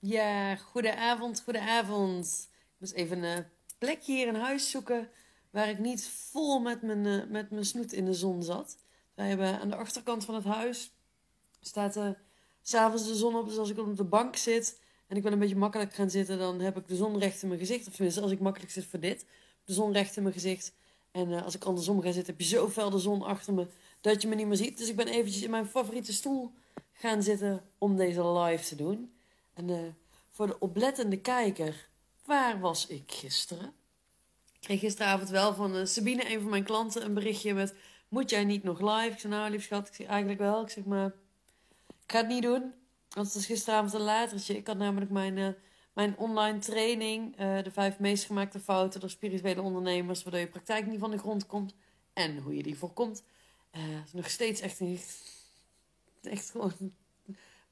Ja, goedenavond, goedenavond. Ik moest even een plekje hier in huis zoeken waar ik niet vol met mijn, eh, met mijn snoet in de zon zat. Wij hebben aan de achterkant van het huis staat uh, s'avonds de zon op. Dus als ik op de bank zit en ik wil een beetje makkelijk gaan zitten, dan heb ik de zon recht in mijn gezicht. Of tenminste, als ik makkelijk zit voor dit, de zon recht in mijn gezicht. En uh, als ik andersom ga zitten, heb je zo fel de zon achter me dat je me niet meer ziet. Dus ik ben eventjes in mijn favoriete stoel gaan zitten om deze live te doen. En uh, voor de oplettende kijker, waar was ik gisteren? Ik kreeg gisteravond wel van uh, Sabine, een van mijn klanten, een berichtje met... Moet jij niet nog live? Ik zei, nou lief schat, ik zeg eigenlijk wel. Ik zeg maar, ik ga het niet doen. Want het is gisteravond een latertje. Ik had namelijk mijn, uh, mijn online training, de vijf meest gemaakte fouten door spirituele ondernemers, waardoor je praktijk niet van de grond komt en hoe je die voorkomt. nog steeds echt echt gewoon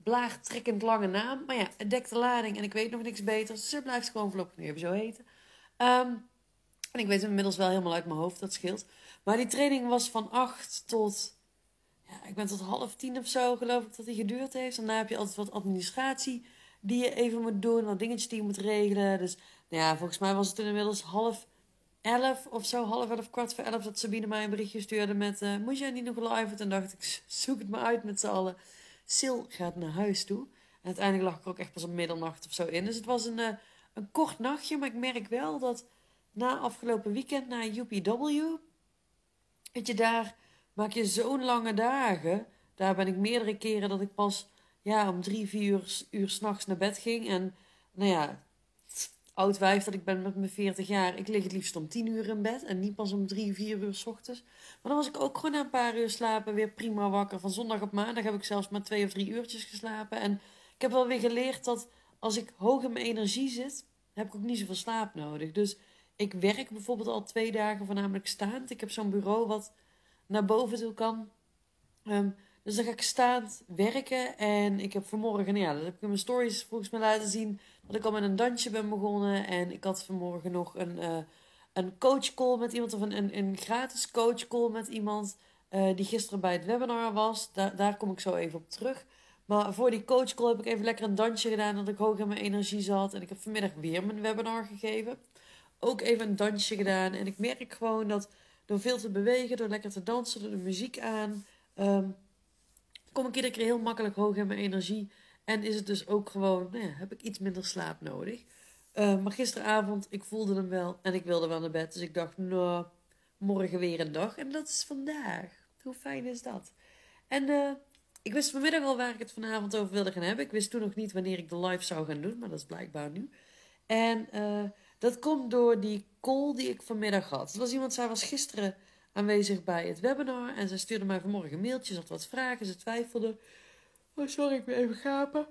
blaagtrekkend lange naam. Maar ja, het dekt de lading en ik weet nog niks beters. Dus het blijft gewoon voorlopig nu even zo heten. Um, en ik weet inmiddels wel helemaal uit mijn hoofd, dat scheelt. Maar die training was van acht tot... Ja, ik ben tot half tien of zo, geloof ik, dat die geduurd heeft. Daarna heb je altijd wat administratie die je even moet doen. Wat dingetjes die je moet regelen. Dus nou ja, volgens mij was het inmiddels half elf of zo. Half elf, kwart voor elf, dat Sabine mij een berichtje stuurde met... Uh, moet jij niet nog live? En dacht ik, zoek het maar uit met z'n allen. Sil gaat naar huis toe. En uiteindelijk lag ik er ook echt pas om middernacht of zo in. Dus het was een, uh, een kort nachtje. Maar ik merk wel dat na afgelopen weekend, na UPW... Weet je, daar maak je zo'n lange dagen. Daar ben ik meerdere keren dat ik pas ja, om drie, vier uur, uur s'nachts naar bed ging. En nou ja, oud wijf dat ik ben met mijn 40 jaar. Ik lig het liefst om 10 uur in bed en niet pas om 3, 4 uur s ochtends. Maar dan was ik ook gewoon na een paar uur slapen weer prima wakker. Van zondag op maandag heb ik zelfs maar twee of drie uurtjes geslapen. En ik heb wel weer geleerd dat als ik hoog in mijn energie zit, heb ik ook niet zoveel slaap nodig. Dus ik werk bijvoorbeeld al twee dagen voornamelijk staand. Ik heb zo'n bureau wat naar boven toe kan. Um, dus dan ga ik staand werken. En ik heb vanmorgen, ja, dat heb ik in mijn stories volgens mij laten zien. Dat ik al met een dansje ben begonnen. En ik had vanmorgen nog een, uh, een coach call met iemand. Of een, een, een gratis coach call met iemand. Uh, die gisteren bij het webinar was. Daar, daar kom ik zo even op terug. Maar voor die coach call heb ik even lekker een dansje gedaan. Dat ik hoog in mijn energie zat. En ik heb vanmiddag weer mijn webinar gegeven. Ook even een dansje gedaan. En ik merk gewoon dat door veel te bewegen, door lekker te dansen, door de muziek aan. Um, kom ik iedere keer heel makkelijk hoog in mijn energie. En is het dus ook gewoon, nou ja, heb ik iets minder slaap nodig. Uh, maar gisteravond, ik voelde hem wel en ik wilde wel naar bed. Dus ik dacht, nou, morgen weer een dag. En dat is vandaag. Hoe fijn is dat? En uh, ik wist vanmiddag al waar ik het vanavond over wilde gaan hebben. Ik wist toen nog niet wanneer ik de live zou gaan doen, maar dat is blijkbaar nu. En uh, dat komt door die call die ik vanmiddag had. Er was iemand, zij was gisteren aanwezig bij het webinar. En ze stuurde mij vanmorgen een mailtje. Ze had wat vragen. Ze twijfelde. Oh, sorry, ik ben even gapen.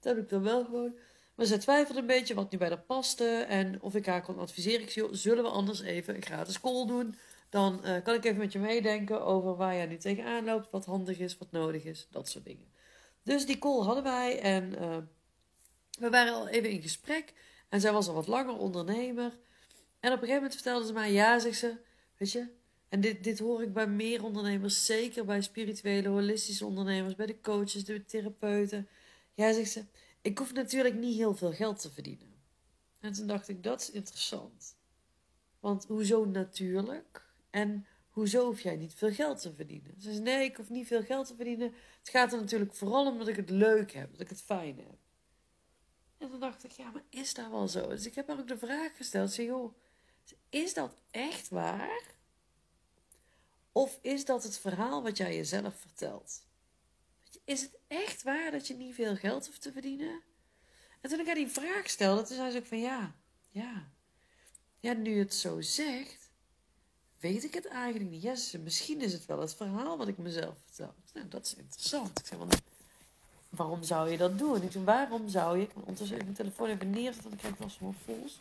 Dat heb ik dan wel gewoon. Maar ze twijfelde een beetje wat nu bij haar paste. En of ik haar kon adviseren. Ik zei, zullen we anders even een gratis call doen? Dan uh, kan ik even met je meedenken over waar jij nu tegenaan loopt. Wat handig is, wat nodig is. Dat soort dingen. Dus die call hadden wij. En uh, we waren al even in gesprek. En zij was al wat langer ondernemer. En op een gegeven moment vertelde ze mij, ja, zegt ze, weet je, en dit, dit hoor ik bij meer ondernemers, zeker bij spirituele, holistische ondernemers, bij de coaches, de therapeuten. Ja, zegt ze, ik hoef natuurlijk niet heel veel geld te verdienen. En toen dacht ik, dat is interessant. Want hoezo natuurlijk? En hoezo hoef jij niet veel geld te verdienen? Ze zei, nee, ik hoef niet veel geld te verdienen. Het gaat er natuurlijk vooral om dat ik het leuk heb, dat ik het fijn heb. En toen dacht ik, ja, maar is dat wel zo? Dus ik heb haar ook de vraag gesteld, zeg, joh, is dat echt waar? Of is dat het verhaal wat jij jezelf vertelt? Is het echt waar dat je niet veel geld hoeft te verdienen? En toen ik haar die vraag stelde, toen zei ze ook van ja, ja. Ja, nu het zo zegt, weet ik het eigenlijk niet. Yes, misschien is het wel het verhaal wat ik mezelf vertel. Nou, dat is interessant. Ik zei, want waarom zou je dat doen? Ik zei, waarom zou je... Ik ondertussen mijn telefoon even neerzetten, want ik krijg van mijn vols.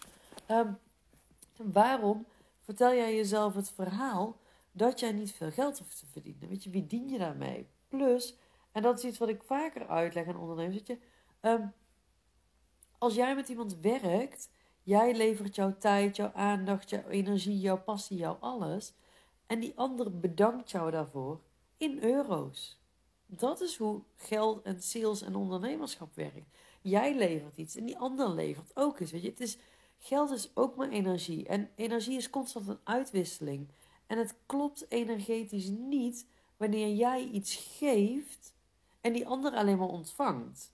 Waarom vertel jij jezelf het verhaal dat jij niet veel geld hoeft te verdienen? Weet je, wie dien je daarmee? Plus, en dat is iets wat ik vaker uitleg aan ondernemers. Um, als jij met iemand werkt, jij levert jouw tijd, jouw aandacht, jouw energie, jouw passie, jouw alles. En die ander bedankt jou daarvoor in euro's. dat is hoe geld en sales en ondernemerschap werkt. Jij levert iets en die ander levert ook iets. Weet je, het is, geld is ook maar energie. En energie is constant een uitwisseling. En het klopt energetisch niet wanneer jij iets geeft en die ander alleen maar ontvangt.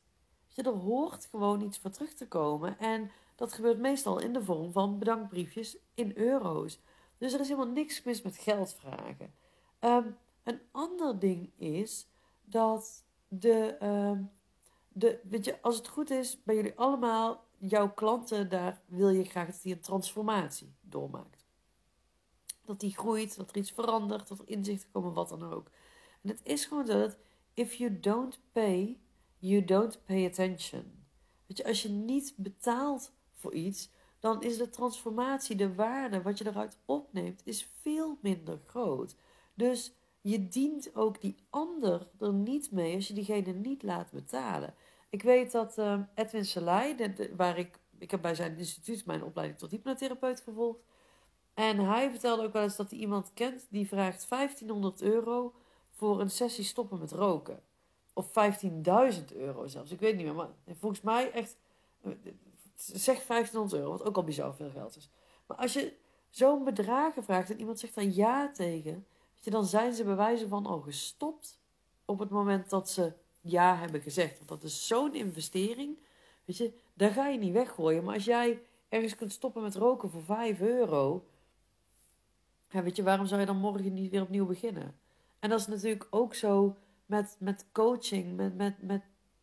Je, er hoort gewoon iets voor terug te komen. En dat gebeurt meestal in de vorm van bedankbriefjes in euro's. Dus er is helemaal niks mis met geld vragen. Ehm, een ander ding is dat de, uh, de, weet je, als het goed is, bij jullie allemaal, jouw klanten, daar wil je graag dat die een transformatie doormaakt. Dat die groeit, dat er iets verandert, dat er inzichten komen, wat dan ook. En het is gewoon dat, if you don't pay, you don't pay attention. Weet je, als je niet betaalt voor iets, dan is de transformatie, de waarde, wat je eruit opneemt, is veel minder groot. Dus je dient ook die ander er niet mee als je diegene niet laat betalen. Ik weet dat uh, Edwin Salai, waar ik, ik heb bij zijn instituut mijn opleiding tot hypnotherapeut gevolgd. En hij vertelde ook wel eens dat hij iemand kent die vraagt 1500 euro voor een sessie stoppen met roken. Of 15.000 euro zelfs. Ik weet niet meer. Maar volgens mij echt. Zeg 1500 euro, wat ook al bizar veel geld is. Maar als je zo'n bedragen vraagt en iemand zegt daar ja tegen. Dan zijn ze bewijzen van al gestopt op het moment dat ze ja hebben gezegd. Want dat is zo'n investering. Weet je, daar ga je niet weggooien. Maar als jij ergens kunt stoppen met roken voor 5 euro. Weet je, waarom zou je dan morgen niet weer opnieuw beginnen? En dat is natuurlijk ook zo met, met coaching, met, met, met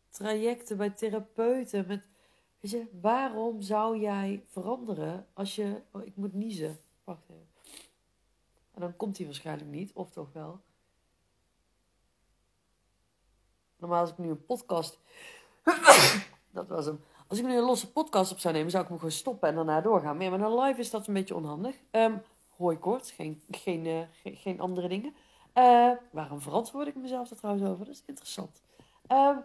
trajecten bij therapeuten. Met, weet je, waarom zou jij veranderen als je. Oh, ik moet niezen. Wacht even. En dan komt hij waarschijnlijk niet, of toch wel. Normaal als ik nu een podcast. dat was hem. Als ik nu een losse podcast op zou nemen, zou ik hem gewoon stoppen en daarna doorgaan. Maar met een live is dat een beetje onhandig. Um, kort, geen, geen, uh, geen, geen, andere dingen. Uh, waarom verantwoord ik mezelf er trouwens over? Dat is interessant. Um,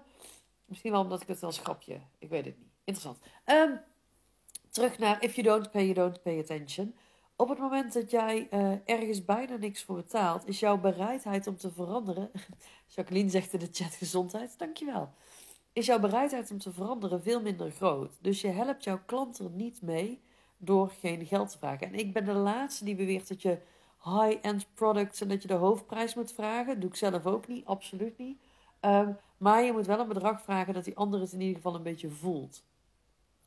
misschien wel omdat ik het als grapje. Ik weet het niet. Interessant. Um, terug naar If you don't pay, you don't pay attention. Op het moment dat jij uh, ergens bijna niks voor betaalt, is jouw bereidheid om te veranderen. Jacqueline zegt in de chat gezondheid, dankjewel. Is jouw bereidheid om te veranderen veel minder groot. Dus je helpt jouw klant er niet mee door geen geld te vragen. En ik ben de laatste die beweert dat je high-end products en dat je de hoofdprijs moet vragen. Doe ik zelf ook niet, absoluut niet. Um, maar je moet wel een bedrag vragen dat die ander het in ieder geval een beetje voelt.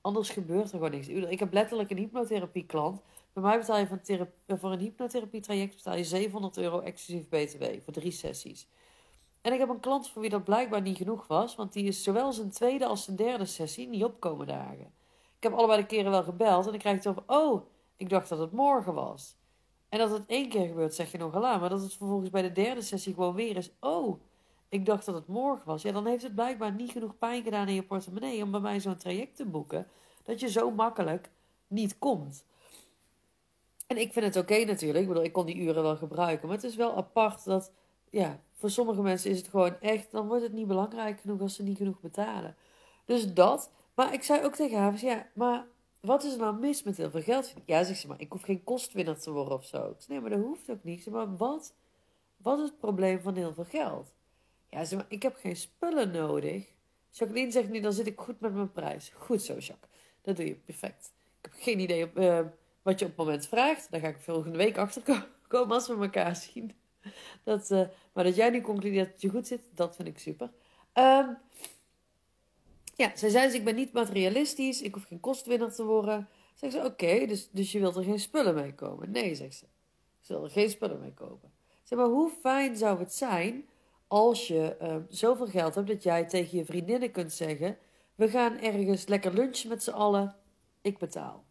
Anders gebeurt er gewoon niks. Ik heb letterlijk een hypnotherapie klant bij mij betaal je voor een, een hypnotherapie-traject betaal je 700 euro exclusief BTW voor drie sessies. En ik heb een klant voor wie dat blijkbaar niet genoeg was, want die is zowel zijn tweede als zijn derde sessie niet opkomen dagen. Ik heb allebei de keren wel gebeld en dan krijg het op, oh, ik dacht dat het morgen was. En dat het één keer gebeurt, zeg je nog aan, maar dat het vervolgens bij de derde sessie gewoon weer is, oh, ik dacht dat het morgen was. Ja, dan heeft het blijkbaar niet genoeg pijn gedaan in je portemonnee om bij mij zo'n traject te boeken, dat je zo makkelijk niet komt. En ik vind het oké natuurlijk. Ik bedoel, ik kon die uren wel gebruiken. Maar het is wel apart dat, ja, voor sommige mensen is het gewoon echt, dan wordt het niet belangrijk genoeg als ze niet genoeg betalen. Dus dat. Maar ik zei ook tegen haar, ja, maar wat is er nou mis met heel veel geld? Ja, zegt ze, maar ik hoef geen kostwinner te worden of zo. Ik zei, nee, maar dat hoeft ook niet. Maar wat, wat is het probleem van heel veel geld? Ja, zeg maar, ik heb geen spullen nodig. Jacqueline zegt nu, dan zit ik goed met mijn prijs. Goed zo, Jacques. Dat doe je perfect. Ik heb geen idee op... Uh, wat je op het moment vraagt. Daar ga ik volgende week achter komen als we elkaar zien. Dat, uh, maar dat jij nu concludeert dat je goed zit, dat vind ik super. Um, ja, zij zei dus, ik ben niet materialistisch, ik hoef geen kostwinner te worden. Zeg ze, oké, dus, dus je wilt er geen spullen mee kopen? Nee, zegt ze. Ze wil er geen spullen mee kopen. Zeg maar, hoe fijn zou het zijn als je uh, zoveel geld hebt dat jij tegen je vriendinnen kunt zeggen: We gaan ergens lekker lunchen met z'n allen, ik betaal.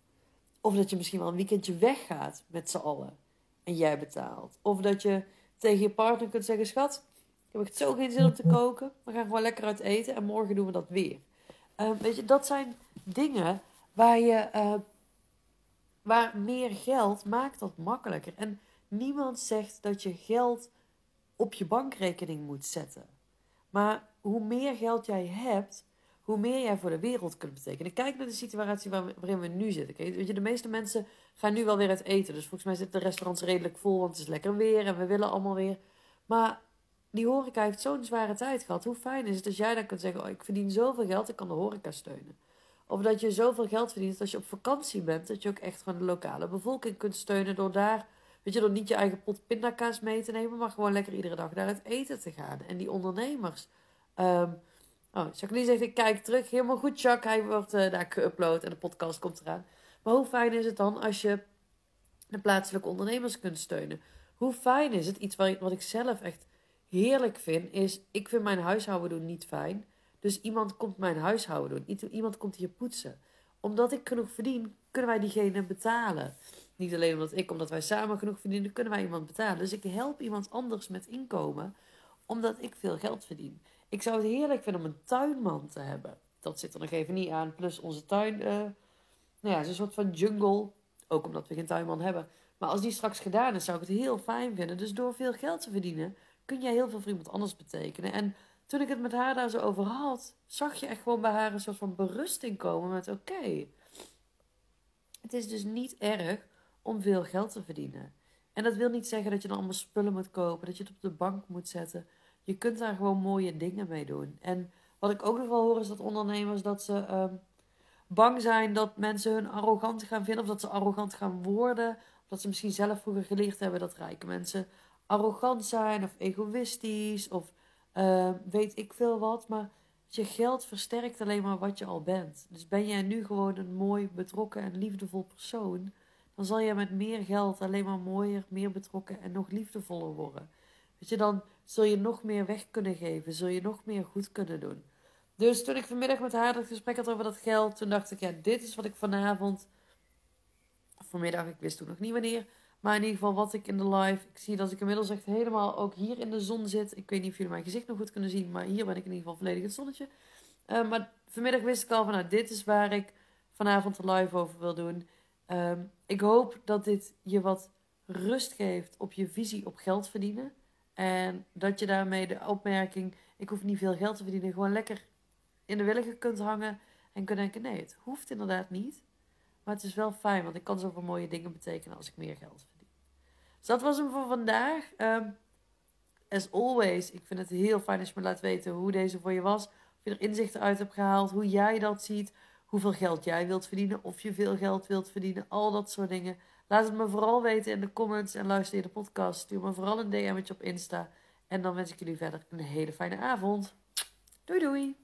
Of dat je misschien wel een weekendje weggaat met z'n allen en jij betaalt. Of dat je tegen je partner kunt zeggen: Schat, ik heb echt zo geen zin om te koken. We gaan gewoon lekker uit eten en morgen doen we dat weer. Uh, weet je, dat zijn dingen waar je. Uh, waar meer geld maakt dat makkelijker. En niemand zegt dat je geld op je bankrekening moet zetten. Maar hoe meer geld jij hebt, hoe meer jij voor de wereld kunt betekenen. Kijk naar de situatie waarin we nu zitten. Weet je, de meeste mensen gaan nu wel weer uit eten. Dus volgens mij zitten de restaurants redelijk vol, want het is lekker weer en we willen allemaal weer. Maar die horeca heeft zo'n zware tijd gehad. Hoe fijn is het als jij dan kunt zeggen: oh, ik verdien zoveel geld, ik kan de horeca steunen. Of dat je zoveel geld verdient als je op vakantie bent, dat je ook echt gewoon de lokale bevolking kunt steunen door daar, weet je, door niet je eigen pot pindakaas mee te nemen, maar gewoon lekker iedere dag daar het eten te gaan. En die ondernemers. Um, oh, Jacqueline zegt, ik kijk terug. Helemaal goed, Chuck. Hij wordt uh, daar geüpload en de podcast komt eraan. Maar hoe fijn is het dan als je de plaatselijke ondernemers kunt steunen? Hoe fijn is het? Iets wat ik zelf echt heerlijk vind, is... Ik vind mijn huishouden doen niet fijn. Dus iemand komt mijn huishouden doen. Iemand komt hier poetsen. Omdat ik genoeg verdien, kunnen wij diegene betalen. Niet alleen omdat ik, omdat wij samen genoeg verdienen, kunnen wij iemand betalen. Dus ik help iemand anders met inkomen, omdat ik veel geld verdien. Ik zou het heerlijk vinden om een tuinman te hebben. Dat zit er nog even niet aan. Plus onze tuin, uh, nou ja, is een soort van jungle. Ook omdat we geen tuinman hebben. Maar als die straks gedaan is, zou ik het heel fijn vinden. Dus door veel geld te verdienen, kun jij heel veel voor iemand anders betekenen. En toen ik het met haar daar zo over had, zag je echt gewoon bij haar een soort van berusting komen met oké. het is dus niet erg om veel geld te verdienen. En dat wil niet zeggen dat je dan allemaal spullen moet kopen, dat je het op de bank moet zetten. Je kunt daar gewoon mooie dingen mee doen. En wat ik ook nog wel hoor is dat ondernemers dat ze um, bang zijn dat mensen hun arrogant gaan vinden of dat ze arrogant gaan worden. Of dat ze misschien zelf vroeger geleerd hebben dat rijke mensen arrogant zijn of egoïstisch of uh, weet ik veel wat. Maar je geld versterkt alleen maar wat je al bent. Dus ben jij nu gewoon een mooi, betrokken en liefdevol persoon, dan zal je met meer geld alleen maar mooier, meer betrokken en nog liefdevoller worden. Weet je, dan zul je nog meer weg kunnen geven, zul je nog meer goed kunnen doen. Dus toen ik vanmiddag met haar het gesprek had over dat geld, toen dacht ik, ja, dit is wat ik vanavond, vanmiddag, ik wist toen nog niet wanneer, maar in ieder geval wat ik in de live. Ik zie dat ik inmiddels echt helemaal ook hier in de zon zit. Ik weet niet of jullie mijn gezicht nog goed kunnen zien. Maar hier ben ik in ieder geval volledig het zonnetje. Uh, maar vanmiddag wist ik al van nou dit is waar ik vanavond de live over wil doen. Um, ik hoop dat dit je wat rust geeft op je visie op geld verdienen. En dat je daarmee de opmerking, ik hoef niet veel geld te verdienen, gewoon lekker in de willigen kunt hangen. En kunt denken, nee, het hoeft inderdaad niet. Maar het is wel fijn, want ik kan zoveel mooie dingen betekenen als ik meer geld verdien. Dus dat was hem voor vandaag. Um, as always, ik vind het heel fijn als je me laat weten hoe deze voor je was. Of je er inzichten uit hebt gehaald, hoe jij dat ziet. Hoeveel geld jij wilt verdienen, of je veel geld wilt verdienen. Al dat soort dingen. Laat het me vooral weten in de comments en luister je de podcast. Stuur me vooral een DM'tje op Insta. En dan wens ik jullie verder een hele fijne avond. Doei doei!